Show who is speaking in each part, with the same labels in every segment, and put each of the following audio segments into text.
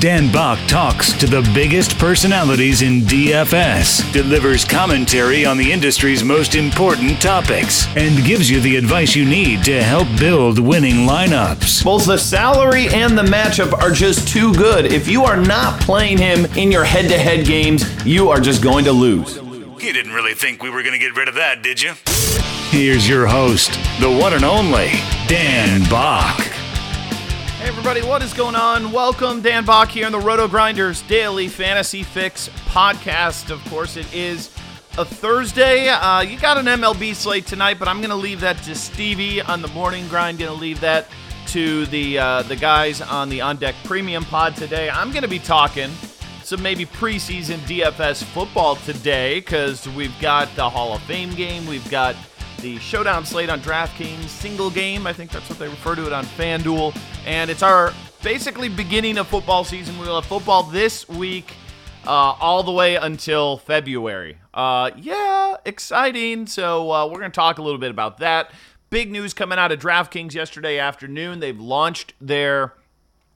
Speaker 1: Dan Back talks to the biggest personalities in DFS, delivers commentary on the industry's most important topics, and gives you the advice you need to help build winning lineups.
Speaker 2: Both the salary and the matchup are just too good. If you are not playing him in your head to head games, you are just going to lose.
Speaker 1: You didn't really think we were going to get rid of that, did you? Here's your host, the one and only Dan Back.
Speaker 2: Hey everybody, what is going on? Welcome, Dan Back here on the Roto Grinders Daily Fantasy Fix podcast. Of course, it is a Thursday. Uh, you got an MLB slate tonight, but I'm going to leave that to Stevie on the morning grind. Going to leave that to the uh, the guys on the On Deck Premium Pod today. I'm going to be talking some maybe preseason DFS football today because we've got the Hall of Fame game. We've got the showdown slate on DraftKings, single game. I think that's what they refer to it on FanDuel. And it's our basically beginning of football season. We will have football this week uh, all the way until February. Uh, yeah, exciting. So uh, we're going to talk a little bit about that. Big news coming out of DraftKings yesterday afternoon. They've launched their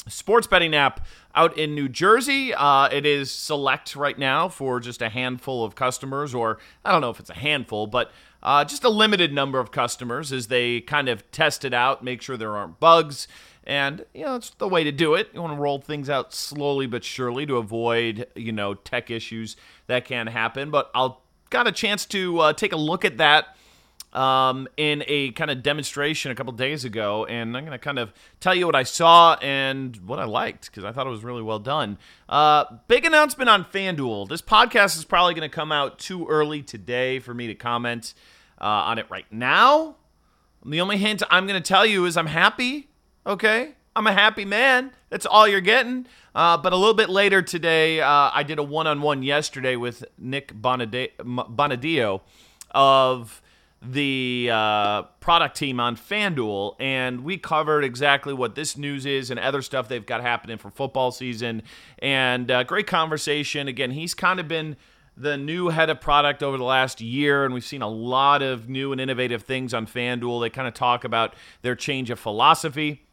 Speaker 2: sports betting app out in New Jersey. Uh, it is select right now for just a handful of customers, or I don't know if it's a handful, but uh, just a limited number of customers as they kind of test it out, make sure there aren't bugs. And, you know, it's the way to do it. You want to roll things out slowly but surely to avoid, you know, tech issues that can happen. But I'll got a chance to uh, take a look at that um, in a kind of demonstration a couple days ago, and I'm going to kind of tell you what I saw and what I liked because I thought it was really well done. Uh, big announcement on FanDuel. This podcast is probably going to come out too early today for me to comment uh, on it right now. The only hint I'm going to tell you is I'm happy. Okay, I'm a happy man. That's all you're getting. Uh, but a little bit later today, uh, I did a one-on-one yesterday with Nick Bonadio of the uh, product team on FanDuel, and we covered exactly what this news is and other stuff they've got happening for football season. And uh, great conversation. Again, he's kind of been the new head of product over the last year, and we've seen a lot of new and innovative things on FanDuel. They kind of talk about their change of philosophy.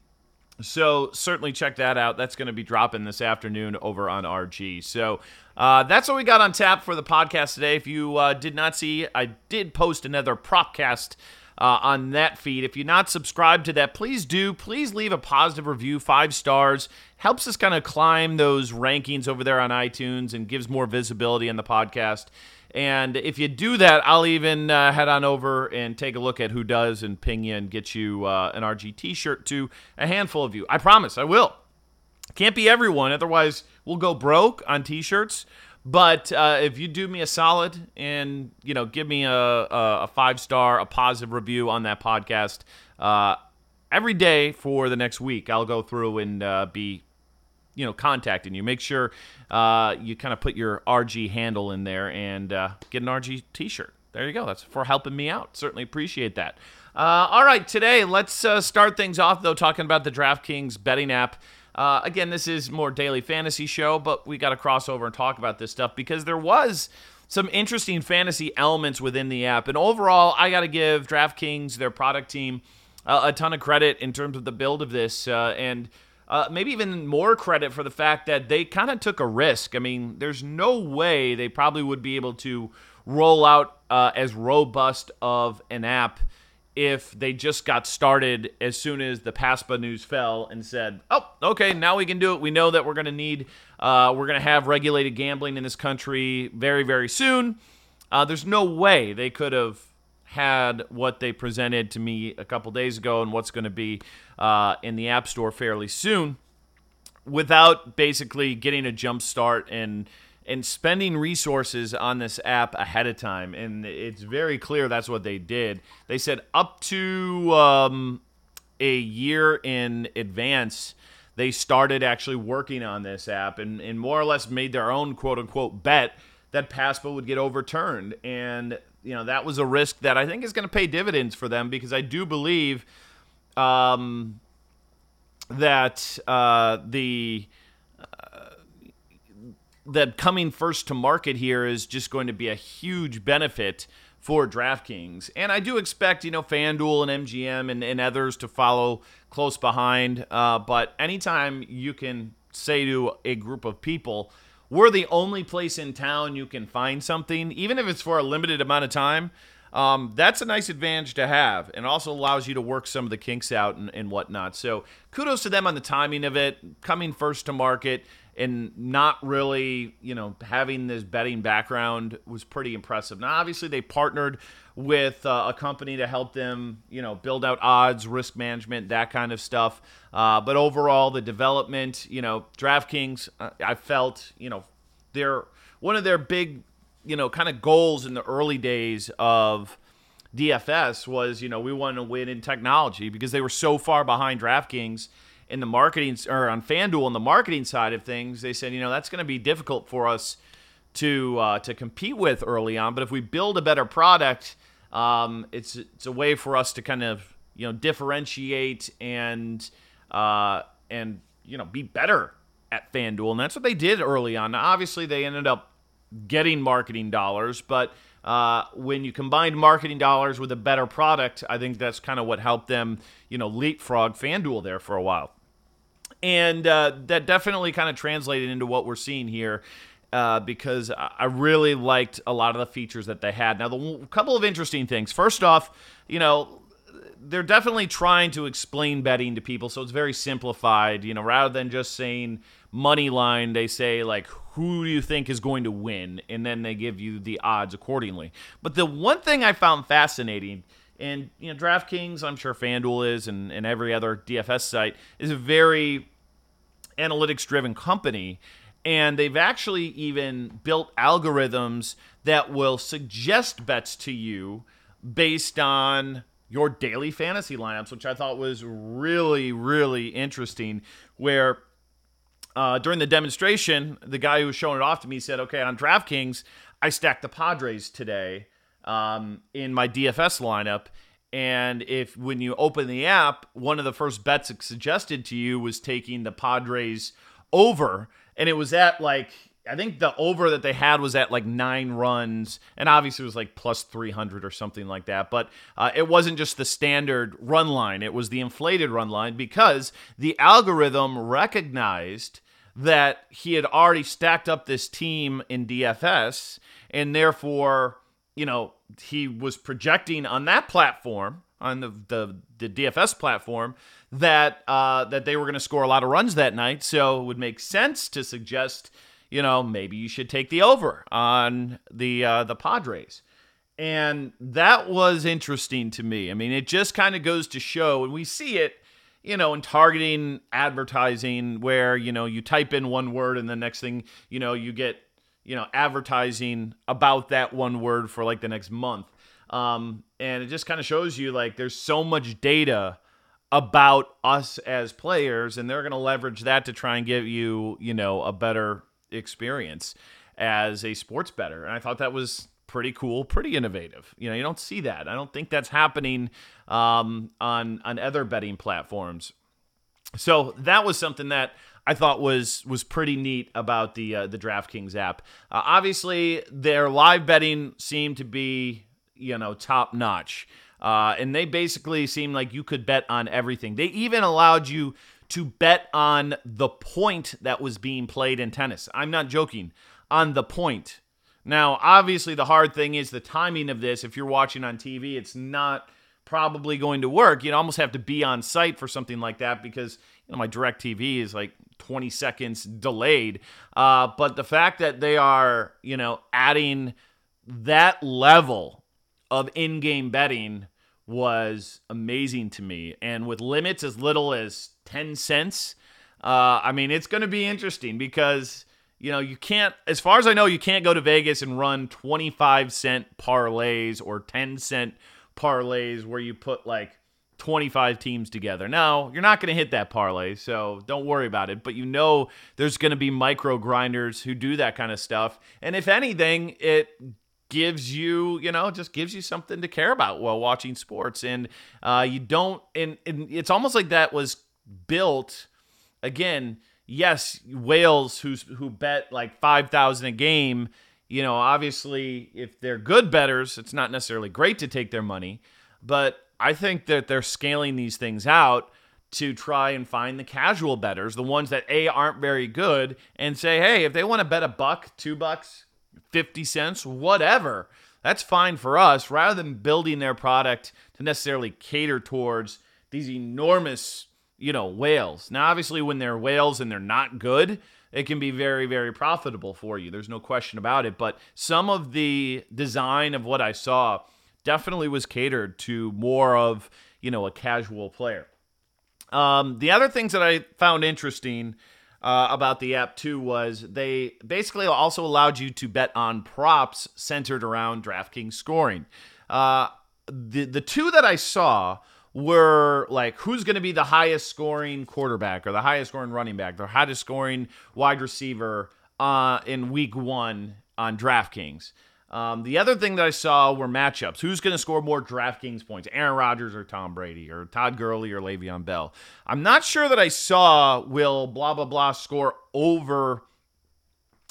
Speaker 2: So certainly check that out. That's going to be dropping this afternoon over on RG. So uh, that's what we got on tap for the podcast today. If you uh, did not see, I did post another propcast uh, on that feed. If you're not subscribed to that, please do. Please leave a positive review, five stars. Helps us kind of climb those rankings over there on iTunes and gives more visibility in the podcast. And if you do that, I'll even uh, head on over and take a look at who does and ping you and get you uh, an RG t shirt to a handful of you. I promise, I will. Can't be everyone, otherwise, we'll go broke on t shirts. But uh, if you do me a solid and you know give me a, a, a five star, a positive review on that podcast uh, every day for the next week, I'll go through and uh, be you know contacting you. Make sure uh, you kind of put your rg handle in there and uh, get an rg t-shirt. There you go. That's for helping me out. Certainly appreciate that. Uh, all right. Today let's start things off though talking about the draftkings betting app uh, again this is more daily fantasy show but we got to cross over and talk about this stuff because there was some interesting fantasy elements within the app and overall i got to give draftkings their product team a ton of credit in terms of the build of this uh, and uh, maybe even more credit for the fact that they kind of took a risk. I mean, there's no way they probably would be able to roll out uh, as robust of an app if they just got started as soon as the PASPA news fell and said, "Oh, okay, now we can do it. We know that we're going to need, uh, we're going to have regulated gambling in this country very, very soon." Uh, there's no way they could have had what they presented to me a couple days ago and what's going to be uh, in the App Store fairly soon without basically getting a jump start and and spending resources on this app ahead of time. And it's very clear that's what they did. They said up to um, a year in advance, they started actually working on this app and, and more or less made their own quote unquote bet that PASPA would get overturned. And, you know, that was a risk that I think is going to pay dividends for them because I do believe um, that uh, the that coming first to market here is just going to be a huge benefit for DraftKings. And I do expect, you know, FanDuel and MGM and, and others to follow close behind. Uh, but anytime you can say to a group of people, we're the only place in town you can find something, even if it's for a limited amount of time, um, that's a nice advantage to have and also allows you to work some of the kinks out and, and whatnot. So kudos to them on the timing of it, coming first to market and not really, you know, having this betting background was pretty impressive. Now, obviously, they partnered with uh, a company to help them, you know, build out odds, risk management, that kind of stuff. Uh, but overall, the development, you know, DraftKings, uh, I felt, you know, they're one of their big, you know, kind of goals in the early days of DFS was, you know, we want to win in technology because they were so far behind DraftKings in the marketing or on FanDuel on the marketing side of things, they said, you know, that's going to be difficult for us to uh, to compete with early on. But if we build a better product, um, it's it's a way for us to kind of you know differentiate and uh, and you know be better at FanDuel, and that's what they did early on. Now, obviously, they ended up getting marketing dollars, but uh, when you combine marketing dollars with a better product, I think that's kind of what helped them, you know, leapfrog FanDuel there for a while. And uh, that definitely kind of translated into what we're seeing here. Uh, because I really liked a lot of the features that they had. Now, the couple of interesting things. First off, you know, they're definitely trying to explain betting to people, so it's very simplified. You know, rather than just saying money line, they say like, "Who do you think is going to win?" and then they give you the odds accordingly. But the one thing I found fascinating and you know, DraftKings, I'm sure FanDuel is, and, and every other DFS site is a very analytics driven company. And they've actually even built algorithms that will suggest bets to you based on your daily fantasy lineups, which I thought was really, really interesting. Where uh, during the demonstration, the guy who was showing it off to me said, Okay, on DraftKings, I stacked the Padres today um, in my DFS lineup. And if when you open the app, one of the first bets it suggested to you was taking the Padres over, and it was at like I think the over that they had was at like nine runs, and obviously it was like plus 300 or something like that. But uh, it wasn't just the standard run line, it was the inflated run line because the algorithm recognized that he had already stacked up this team in DFS, and therefore you know, he was projecting on that platform, on the the, the DFS platform, that uh, that they were going to score a lot of runs that night. So it would make sense to suggest, you know, maybe you should take the over on the uh, the Padres. And that was interesting to me. I mean, it just kind of goes to show, and we see it, you know, in targeting advertising, where you know you type in one word, and the next thing you know you get you know, advertising about that one word for like the next month. Um, and it just kind of shows you like there's so much data about us as players, and they're going to leverage that to try and give you, you know, a better experience as a sports better. And I thought that was pretty cool, pretty innovative. You know, you don't see that. I don't think that's happening um, on on other betting platforms. So that was something that I thought was was pretty neat about the uh, the DraftKings app. Uh, obviously, their live betting seemed to be you know top notch, uh, and they basically seemed like you could bet on everything. They even allowed you to bet on the point that was being played in tennis. I'm not joking. On the point. Now, obviously, the hard thing is the timing of this. If you're watching on TV, it's not probably going to work. You'd almost have to be on site for something like that because you know my DirecTV is like 20 seconds delayed. Uh, but the fact that they are, you know, adding that level of in game betting was amazing to me. And with limits as little as 10 cents, uh, I mean, it's going to be interesting because, you know, you can't, as far as I know, you can't go to Vegas and run 25 cent parlays or 10 cent parlays where you put like 25 teams together. No, you're not going to hit that parlay, so don't worry about it. But you know there's going to be micro grinders who do that kind of stuff. And if anything, it gives you, you know, just gives you something to care about while watching sports. And uh, you don't, and, and it's almost like that was built again. Yes, whales who's who bet like five thousand a game. You know, obviously, if they're good betters, it's not necessarily great to take their money, but I think that they're scaling these things out to try and find the casual betters, the ones that A aren't very good, and say, hey, if they want to bet a buck, two bucks, 50 cents, whatever, that's fine for us, rather than building their product to necessarily cater towards these enormous, you know, whales. Now, obviously, when they're whales and they're not good, it can be very, very profitable for you. There's no question about it. But some of the design of what I saw definitely was catered to more of you know a casual player. Um, the other things that I found interesting uh, about the app too was they basically also allowed you to bet on props centered around DraftKings scoring. Uh, the the two that I saw were like who's going to be the highest scoring quarterback or the highest scoring running back, the highest scoring wide receiver uh, in week one on DraftKings. Um, the other thing that I saw were matchups. Who's going to score more DraftKings points? Aaron Rodgers or Tom Brady or Todd Gurley or Le'Veon Bell? I'm not sure that I saw will blah blah blah score over,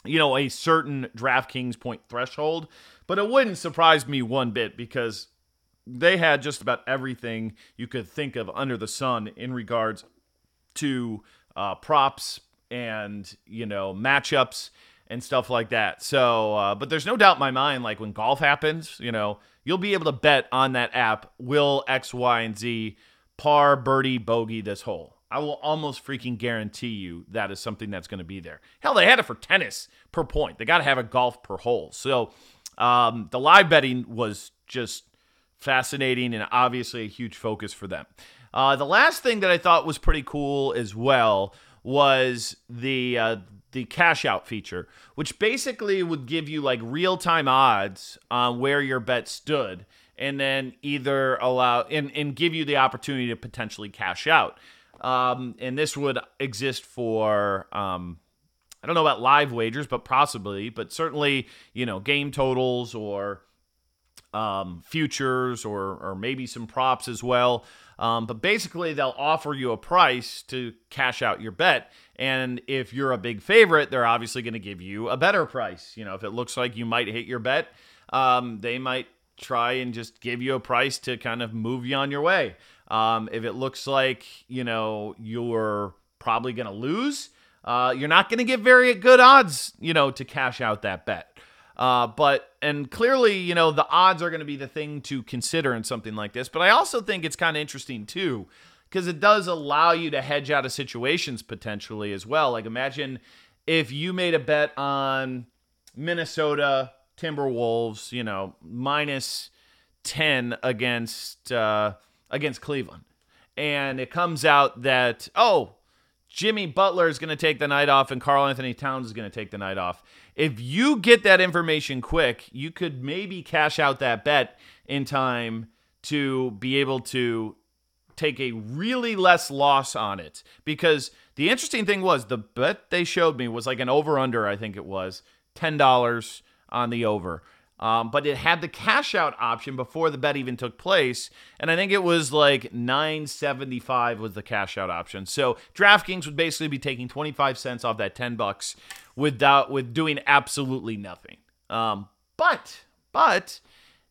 Speaker 2: you know, a certain DraftKings point threshold, but it wouldn't surprise me one bit because they had just about everything you could think of under the sun in regards to uh, props and you know matchups and stuff like that. So, uh, but there's no doubt in my mind, like when golf happens, you know, you'll be able to bet on that app, will X, Y, and Z par, birdie, bogey this hole. I will almost freaking guarantee you that is something that's going to be there. Hell, they had it for tennis per point. They got to have a golf per hole. So um, the live betting was just fascinating and obviously a huge focus for them. Uh, the last thing that I thought was pretty cool as well was the uh, the cash out feature, which basically would give you like real time odds on where your bet stood, and then either allow and, and give you the opportunity to potentially cash out. Um, and this would exist for um, I don't know about live wagers, but possibly, but certainly you know game totals or um, futures or or maybe some props as well. Um, but basically, they'll offer you a price to cash out your bet. And if you're a big favorite, they're obviously going to give you a better price. You know, if it looks like you might hit your bet, um, they might try and just give you a price to kind of move you on your way. Um, if it looks like, you know, you're probably going to lose, uh, you're not going to get very good odds, you know, to cash out that bet. Uh, but and clearly, you know, the odds are going to be the thing to consider in something like this. But I also think it's kind of interesting too, because it does allow you to hedge out of situations potentially as well. Like imagine if you made a bet on Minnesota Timberwolves, you know, minus ten against uh, against Cleveland, and it comes out that oh. Jimmy Butler is going to take the night off and Karl-Anthony Towns is going to take the night off if you get that information quick, you could maybe cash out that bet in time to be able to take a really less loss on it. Because the interesting thing was the bet they showed me was like an over under, I think it was $10 on the over. Um, but it had the cash out option before the bet even took place, and I think it was like 975 was the cash out option. So DraftKings would basically be taking 25 cents off that 10 bucks without with doing absolutely nothing. Um, but but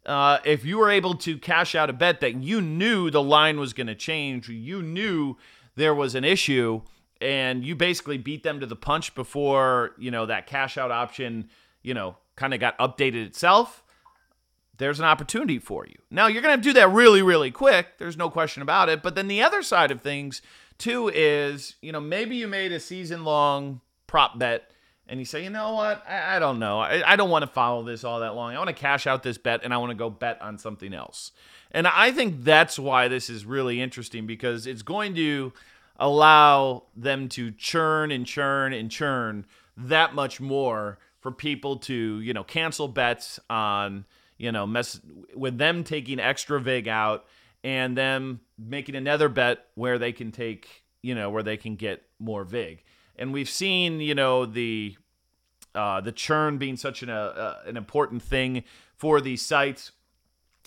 Speaker 2: uh, if you were able to cash out a bet that you knew the line was going to change, you knew there was an issue, and you basically beat them to the punch before you know that cash out option, you know, kind of got updated itself. There's an opportunity for you. Now you're going to do that really, really quick. There's no question about it. But then the other side of things too is, you know, maybe you made a season long prop bet and you say, you know what, I, I don't know. I, I don't want to follow this all that long. I want to cash out this bet and I want to go bet on something else. And I think that's why this is really interesting because it's going to allow them to churn and churn and churn that much more for people to, you know, cancel bets on, you know, mess with them taking extra vig out and them making another bet where they can take, you know, where they can get more vig. And we've seen, you know, the uh, the churn being such an uh, an important thing for these sites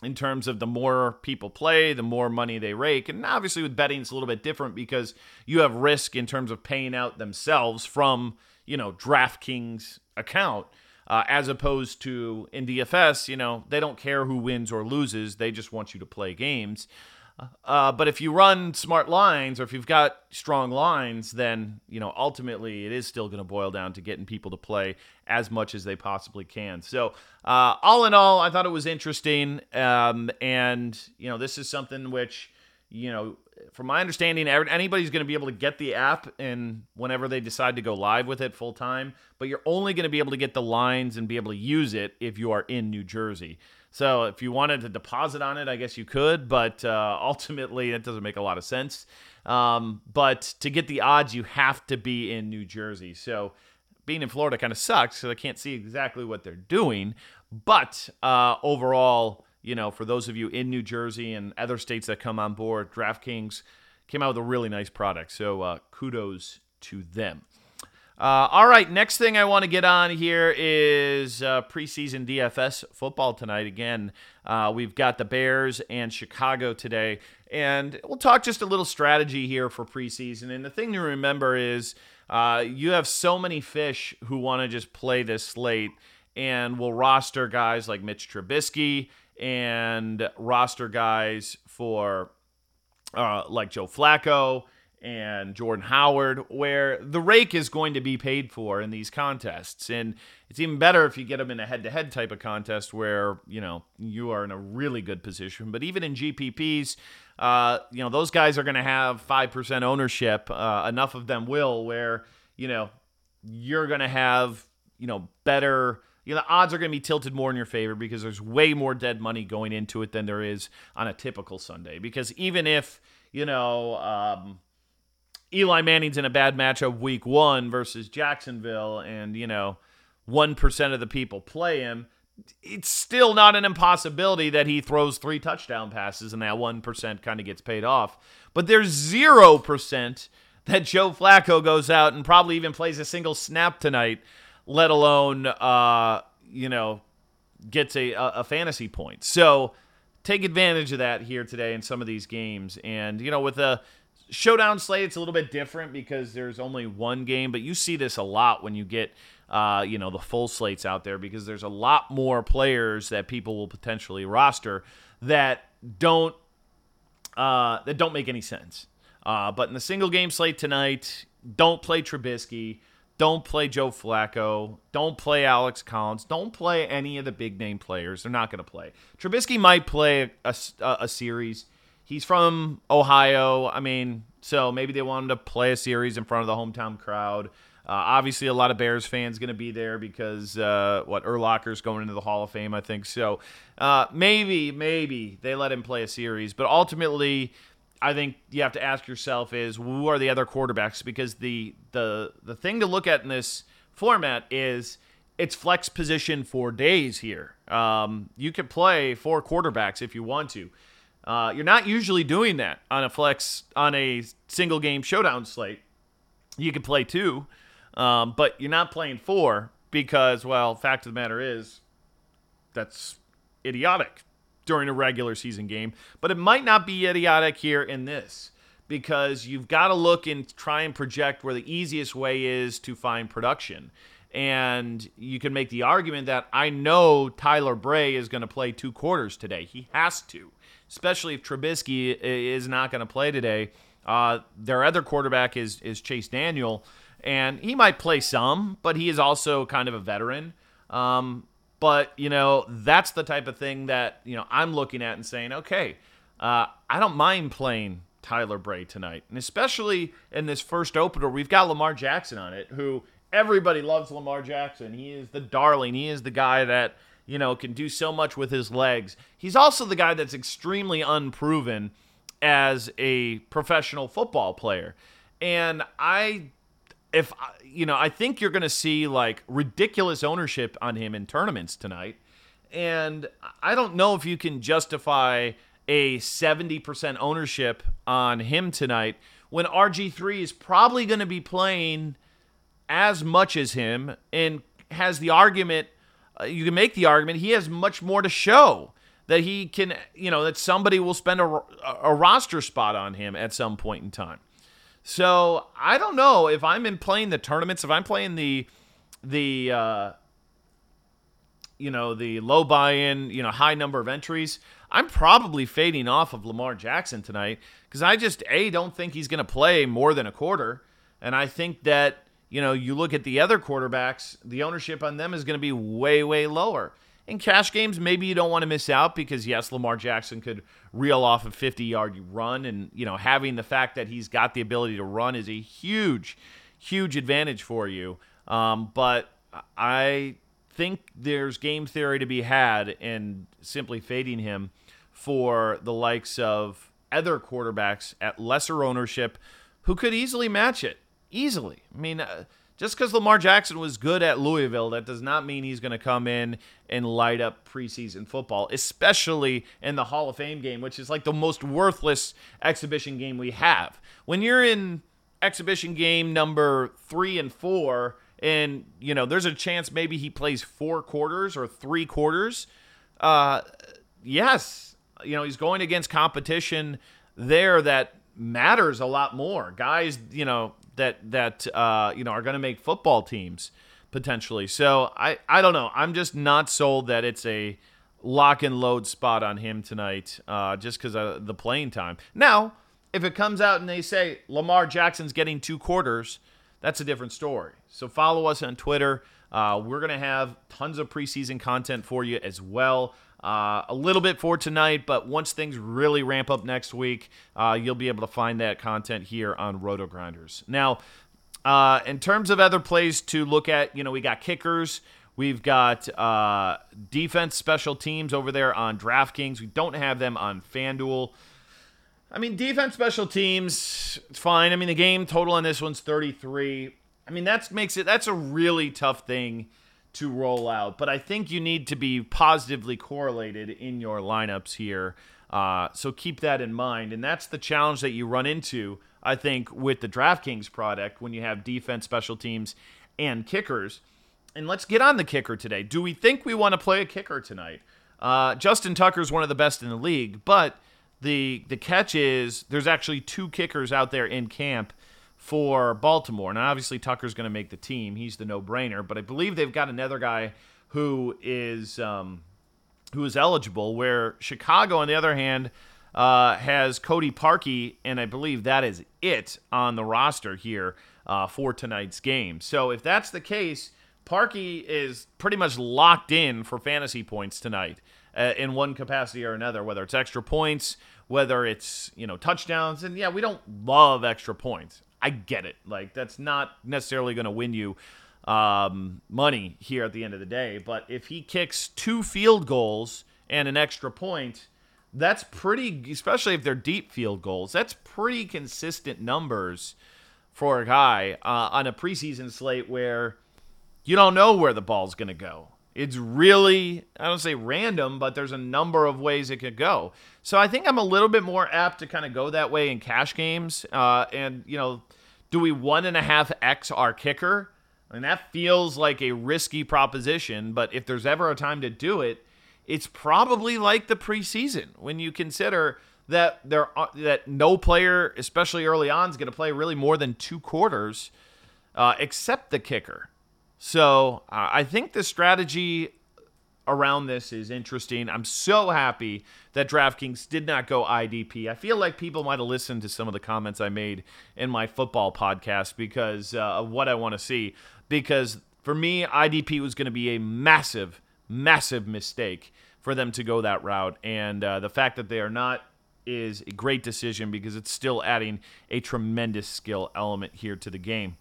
Speaker 2: in terms of the more people play, the more money they rake. And obviously, with betting, it's a little bit different because you have risk in terms of paying out themselves from, you know, DraftKings account. Uh, as opposed to in DFS, you know, they don't care who wins or loses. They just want you to play games. Uh, but if you run smart lines or if you've got strong lines, then you know ultimately it is still going to boil down to getting people to play as much as they possibly can. So uh, all in all, I thought it was interesting, um, and you know this is something which you know from my understanding, anybody's going to be able to get the app and whenever they decide to go live with it full time. But you're only going to be able to get the lines and be able to use it if you are in New Jersey. So if you wanted to deposit on it, I guess you could, but uh, ultimately it doesn't make a lot of sense. Um, but to get the odds, you have to be in New Jersey. So being in Florida kind of sucks because I can't see exactly what they're doing. But uh, overall, you know, for those of you in New Jersey and other states that come on board, DraftKings came out with a really nice product. So uh, kudos to them. Uh, all right, next thing I want to get on here is uh, preseason DFS football tonight. Again, uh, we've got the Bears and Chicago today, and we'll talk just a little strategy here for preseason. And the thing to remember is uh, you have so many fish who want to just play this slate and will roster guys like Mitch Trubisky and roster guys for uh, like Joe Flacco and Jordan Howard, where the rake is going to be paid for in these contests. And it's even better if you get them in a head to head type of contest where, you know, you are in a really good position. But even in GPPs, uh, you know, those guys are going to have 5% ownership. Uh, enough of them will, where, you know, you're going to have, you know, better. You know, the odds are going to be tilted more in your favor because there's way more dead money going into it than there is on a typical Sunday. Because even if, you know, um, Eli Manning's in a bad matchup week one versus Jacksonville, and you know, one percent of the people play him. It's still not an impossibility that he throws three touchdown passes and that one percent kind of gets paid off. But there's zero percent that Joe Flacco goes out and probably even plays a single snap tonight, let alone uh, you know gets a, a fantasy point. So take advantage of that here today in some of these games. And you know, with a showdown slate it's a little bit different because there's only one game but you see this a lot when you get uh, you know the full slates out there because there's a lot more players that people will potentially roster that don't uh, that don't make any sense uh, but in the single game slate tonight don't play Trubisky don't play Joe Flacco don't play Alex Collins don't play any of the big name players they're not going to play Trubisky might play a, a, a series he's from Ohio. I mean, so maybe they wanted to play a series in front of the hometown crowd. Uh, obviously, a lot of Bears fans going to be there because uh, what Urlacher's going into the Hall of Fame, I think. So uh, maybe, maybe they let him play a series, but ultimately, I think you have to ask yourself is who are the other quarterbacks? Because the the the thing to look at in this format is it's flex position for days here. Um, you can play four quarterbacks if you want to. Uh, you're not usually doing that on a flex on a single game showdown slate. You can play two, um, but you're not playing four because, well, fact of the matter is, that's idiotic during a regular season game. But it might not be idiotic here in this because you've got to look and try and project where the easiest way is to find production. And you can make the argument that I know Tyler Bray is going to play two quarters today. He has to especially if Trubisky is not going to play today. Uh, their other quarterback is is Chase Daniel, and he might play some, but he is also kind of a veteran. Um, but you know that's the type of thing that you know I'm looking at and saying, okay, uh, I don't mind playing Tyler Bray tonight, and especially in this first opener, we've got Lamar Jackson on it, who everybody loves Lamar Jackson. He is the darling. He is the guy that you know, can do so much with his legs. He's also the guy that's extremely unproven as a professional football player. And I if you know, I think you're going to see like ridiculous ownership on him in tournaments tonight, and I don't know if you can justify a 70% ownership on him tonight when RG3 is probably going to be playing as much as him and has the argument uh, you can make the argument he has much more to show that he can you know that somebody will spend a, a roster spot on him at some point in time so I don't know if I'm in playing the tournaments, if I'm playing the the uh, you know the low buy-in, you know high number of entries, I'm probably fading off of Lamar Jackson tonight because I just a don't think he's going to play more than a quarter, and I think that you know you look at the other quarterbacks, the ownership on them is going to be way way lower in cash games, maybe you don't want to miss out because yes, Lamar Jackson could reel off a 50-yard run, and you know having the fact that he's got the ability to run is a huge, huge advantage for you. Um, but I think there's game theory to be had in simply fading him for the likes of other quarterbacks at lesser ownership who could easily match it. Easily. I mean. Uh, just because Lamar Jackson was good at Louisville, that does not mean he's going to come in and light up preseason football, especially in the Hall of Fame game, which is like the most worthless exhibition game we have. When you're in exhibition game number three and four, and you know there's a chance maybe he plays four quarters or three quarters. Uh, yes, you know he's going against competition there that matters a lot more. Guys, you know, that that uh, you know are going to make football teams potentially. So I I don't know. I'm just not sold that it's a lock and load spot on him tonight, uh, just because of the playing time. Now, if it comes out and they say Lamar Jackson's getting two quarters, that's a different story. So follow us on Twitter. Uh, we're going to have tons of preseason content for you as well. Uh, a little bit for tonight, but once things really ramp up next week, uh, you'll be able to find that content here on Roto Grinders. Now, uh, in terms of other plays to look at, you know, we got kickers. We've got uh, defense special teams over there on DraftKings. We don't have them on FanDuel. I mean, defense special teams, it's fine. I mean, the game total on this one's 33. I mean, that makes it, that's a really tough thing to roll out. But I think you need to be positively correlated in your lineups here. Uh, so keep that in mind. And that's the challenge that you run into, I think, with the DraftKings product when you have defense, special teams, and kickers. And let's get on the kicker today. Do we think we want to play a kicker tonight? Uh, Justin Tucker is one of the best in the league, but the the catch is there's actually two kickers out there in camp for Baltimore. Now, obviously, Tucker's going to make the team. He's the no-brainer. But I believe they've got another guy who is um, who is eligible. Where Chicago, on the other hand, uh, has Cody Parkey, and I believe that is it on the roster here uh, for tonight's game. So if that's the case, Parkey is pretty much locked in for fantasy points tonight uh, in one capacity or another, whether it's extra points, whether it's you know touchdowns, and yeah, we don't love extra points. I get it. Like that's not necessarily going to win you um, money here at the end of the day. But if he kicks two field goals and an extra point, that's pretty. Especially if they're deep field goals, that's pretty consistent numbers for a guy uh, on a preseason slate where you don't know where the ball's going to go. It's really, I don't say random, but there's a number of ways it could go. So I think I'm a little bit more apt to kind of go that way in cash games. Uh, and, you know, do we one and a half X our kicker? I mean, that feels like a risky proposition, but if there's ever a time to do it, it's probably like the preseason when you consider that there are, that no player, especially early on, is going to play really more than two quarters, uh, except the kicker. So uh, I think the strategy around this is interesting. I'm so happy that DraftKings did not go IDP. I feel like people might have listened to some of the comments I made in my football podcast because uh, of what I want to see. Because for me, IDP was going to be a massive, massive mistake for them to go that route. And uh, the fact that they are not is a great decision because it's still adding a tremendous skill element here to the game.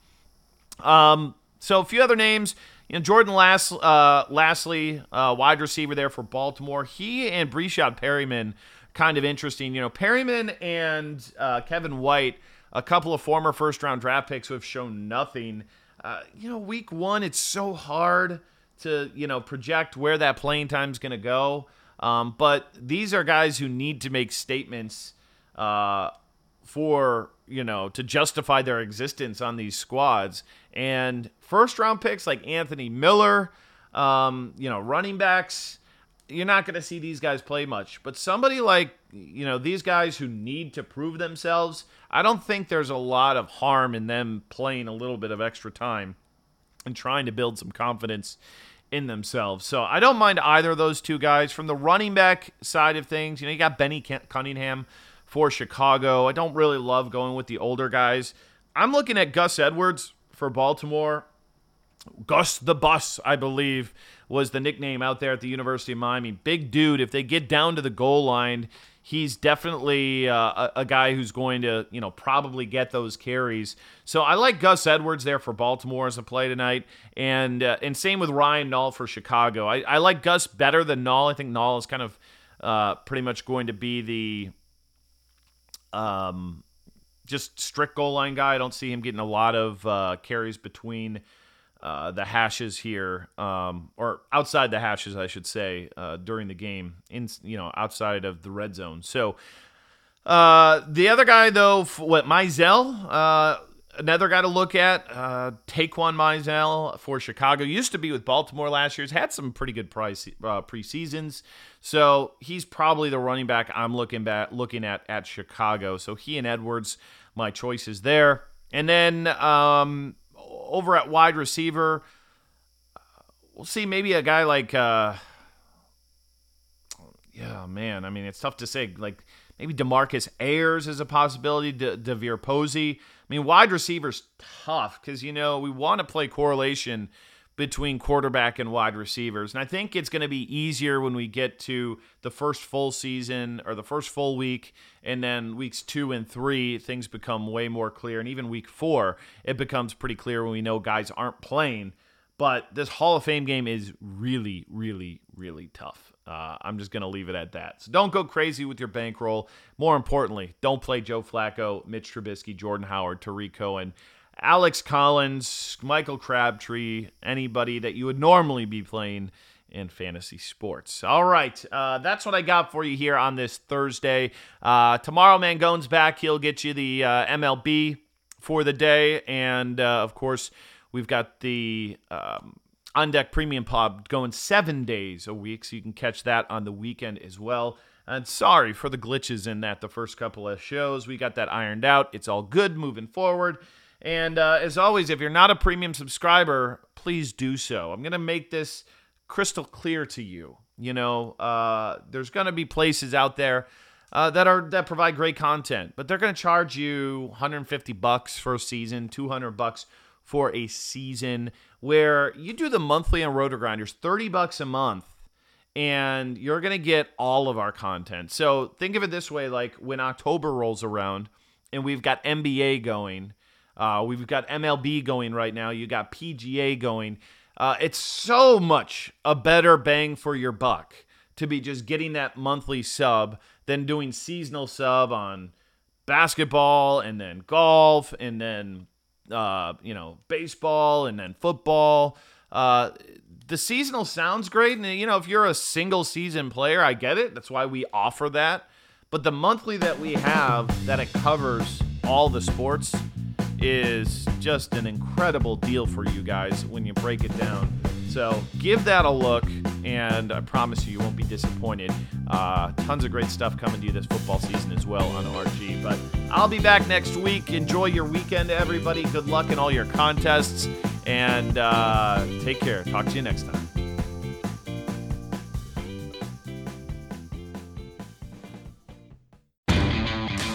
Speaker 2: Um, so a few other names. You know, Jordan Last, uh, Lasley, uh, wide receiver there for Baltimore. He and Breshad Perriman, kind of interesting. You know, Perriman and uh, Kevin White a couple of former first round draft picks who have shown nothing. Uh, you know, week one, it's so hard to, you know, project where that playing time is going to go. Um, but these are guys who need to make statements uh, for, you know, to justify their existence on these squads. And first round picks like Anthony Miller, um, you know, running backs, you're not going to see these guys play much. But somebody like, you know, these guys who need to prove themselves, I don't think there's a lot of harm in them playing a little bit of extra time and trying to build some confidence in themselves. So I don't mind either of those two guys. From the running back side of things, you know, you got Benny Cunningham for Chicago. I don't really love going with the older guys. I'm looking at Gus Edwards for Baltimore. Gus the Bus, I believe, was the nickname out there at the University of Miami. Big dude. If they get down to the goal line, he's definitely uh, a, a, guy who's going to, you know, probably get those carries. So I like Gus Edwards there for Baltimore as a play tonight, and uh, and same with Ryan Nall for Chicago. I, I like Gus better than Nall. I think Nall is kind of uh, pretty much going to be the um, just strict goal line guy. I don't see him getting a lot of uh, carries between uh, the hashes here, um, or outside the hashes, I should say, uh, during the game, in you know, outside of the red zone. So uh, the other guy, though, what Mizell, uh, another guy to look at, uh, Taquan Mizell for Chicago, used to be with Baltimore last year. He's had some pretty good price uh, preseasons, so he's probably the running back I'm looking back looking at at Chicago. So he and Edwards, my choices there, and then. Um, over at wide receiver, we'll see maybe a guy like, uh, yeah, man. I mean, it's tough to say. Like maybe Demarcus Ayers is a possibility. De- DeVier Posey. I mean, wide receivers tough because you know we want to play correlation between quarterback and wide receivers. And I think it's going to be easier when we get to the first full season or the first full week. And then weeks two and three, things become way more clear. And even week four, it becomes pretty clear when we know guys aren't playing. But this Hall of Fame game is really, really, really tough. Uh, I'm just going to leave it at that. So don't go crazy with your bankroll. More importantly, don't play Joe Flacco, Mitch Trubisky, Jordan Howard, Tarik Cohen. Alex Collins, Michael Crabtree, anybody that you would normally be playing in fantasy sports. All right, uh, that's what I got for you here on this Thursday. Uh, tomorrow, Mangone's back. He'll get you the uh, MLB for the day. And uh, of course, we've got the um, On Deck Premium Pod going seven days a week, so you can catch that on the weekend as well. And sorry for the glitches in that the first couple of shows. We got that ironed out. It's all good moving forward. And uh, as always, if you're not a premium subscriber, please do so. I'm going to make this crystal clear to you. You know, uh, there's going to be places out there uh, that are that provide great content, but they're going to charge you 150 bucks for a season, 200 bucks for a season. Where you do the monthly on Roto Grinders, 30 bucks a month, and you're going to get all of our content. So think of it this way: like when October rolls around, and we've got NBA going uh, we've got MLB going right now. You got PGA going. Uh, it's so much a better bang for your buck to be just getting that monthly sub than doing seasonal sub on basketball and then golf and then uh, you know baseball and then football. Uh, the seasonal sounds great, and you know if you're a single season player, I get it. That's why we offer that. But the monthly that we have that it covers all the sports is just an incredible deal for you guys when you break it down. So give that a look, and I promise you, you won't be disappointed. Uh, tons of great stuff coming to you this football season as well on RG. But I'll be back next week. Enjoy your weekend, everybody. Good luck in all your contests, and uh, take care. Talk to you next time.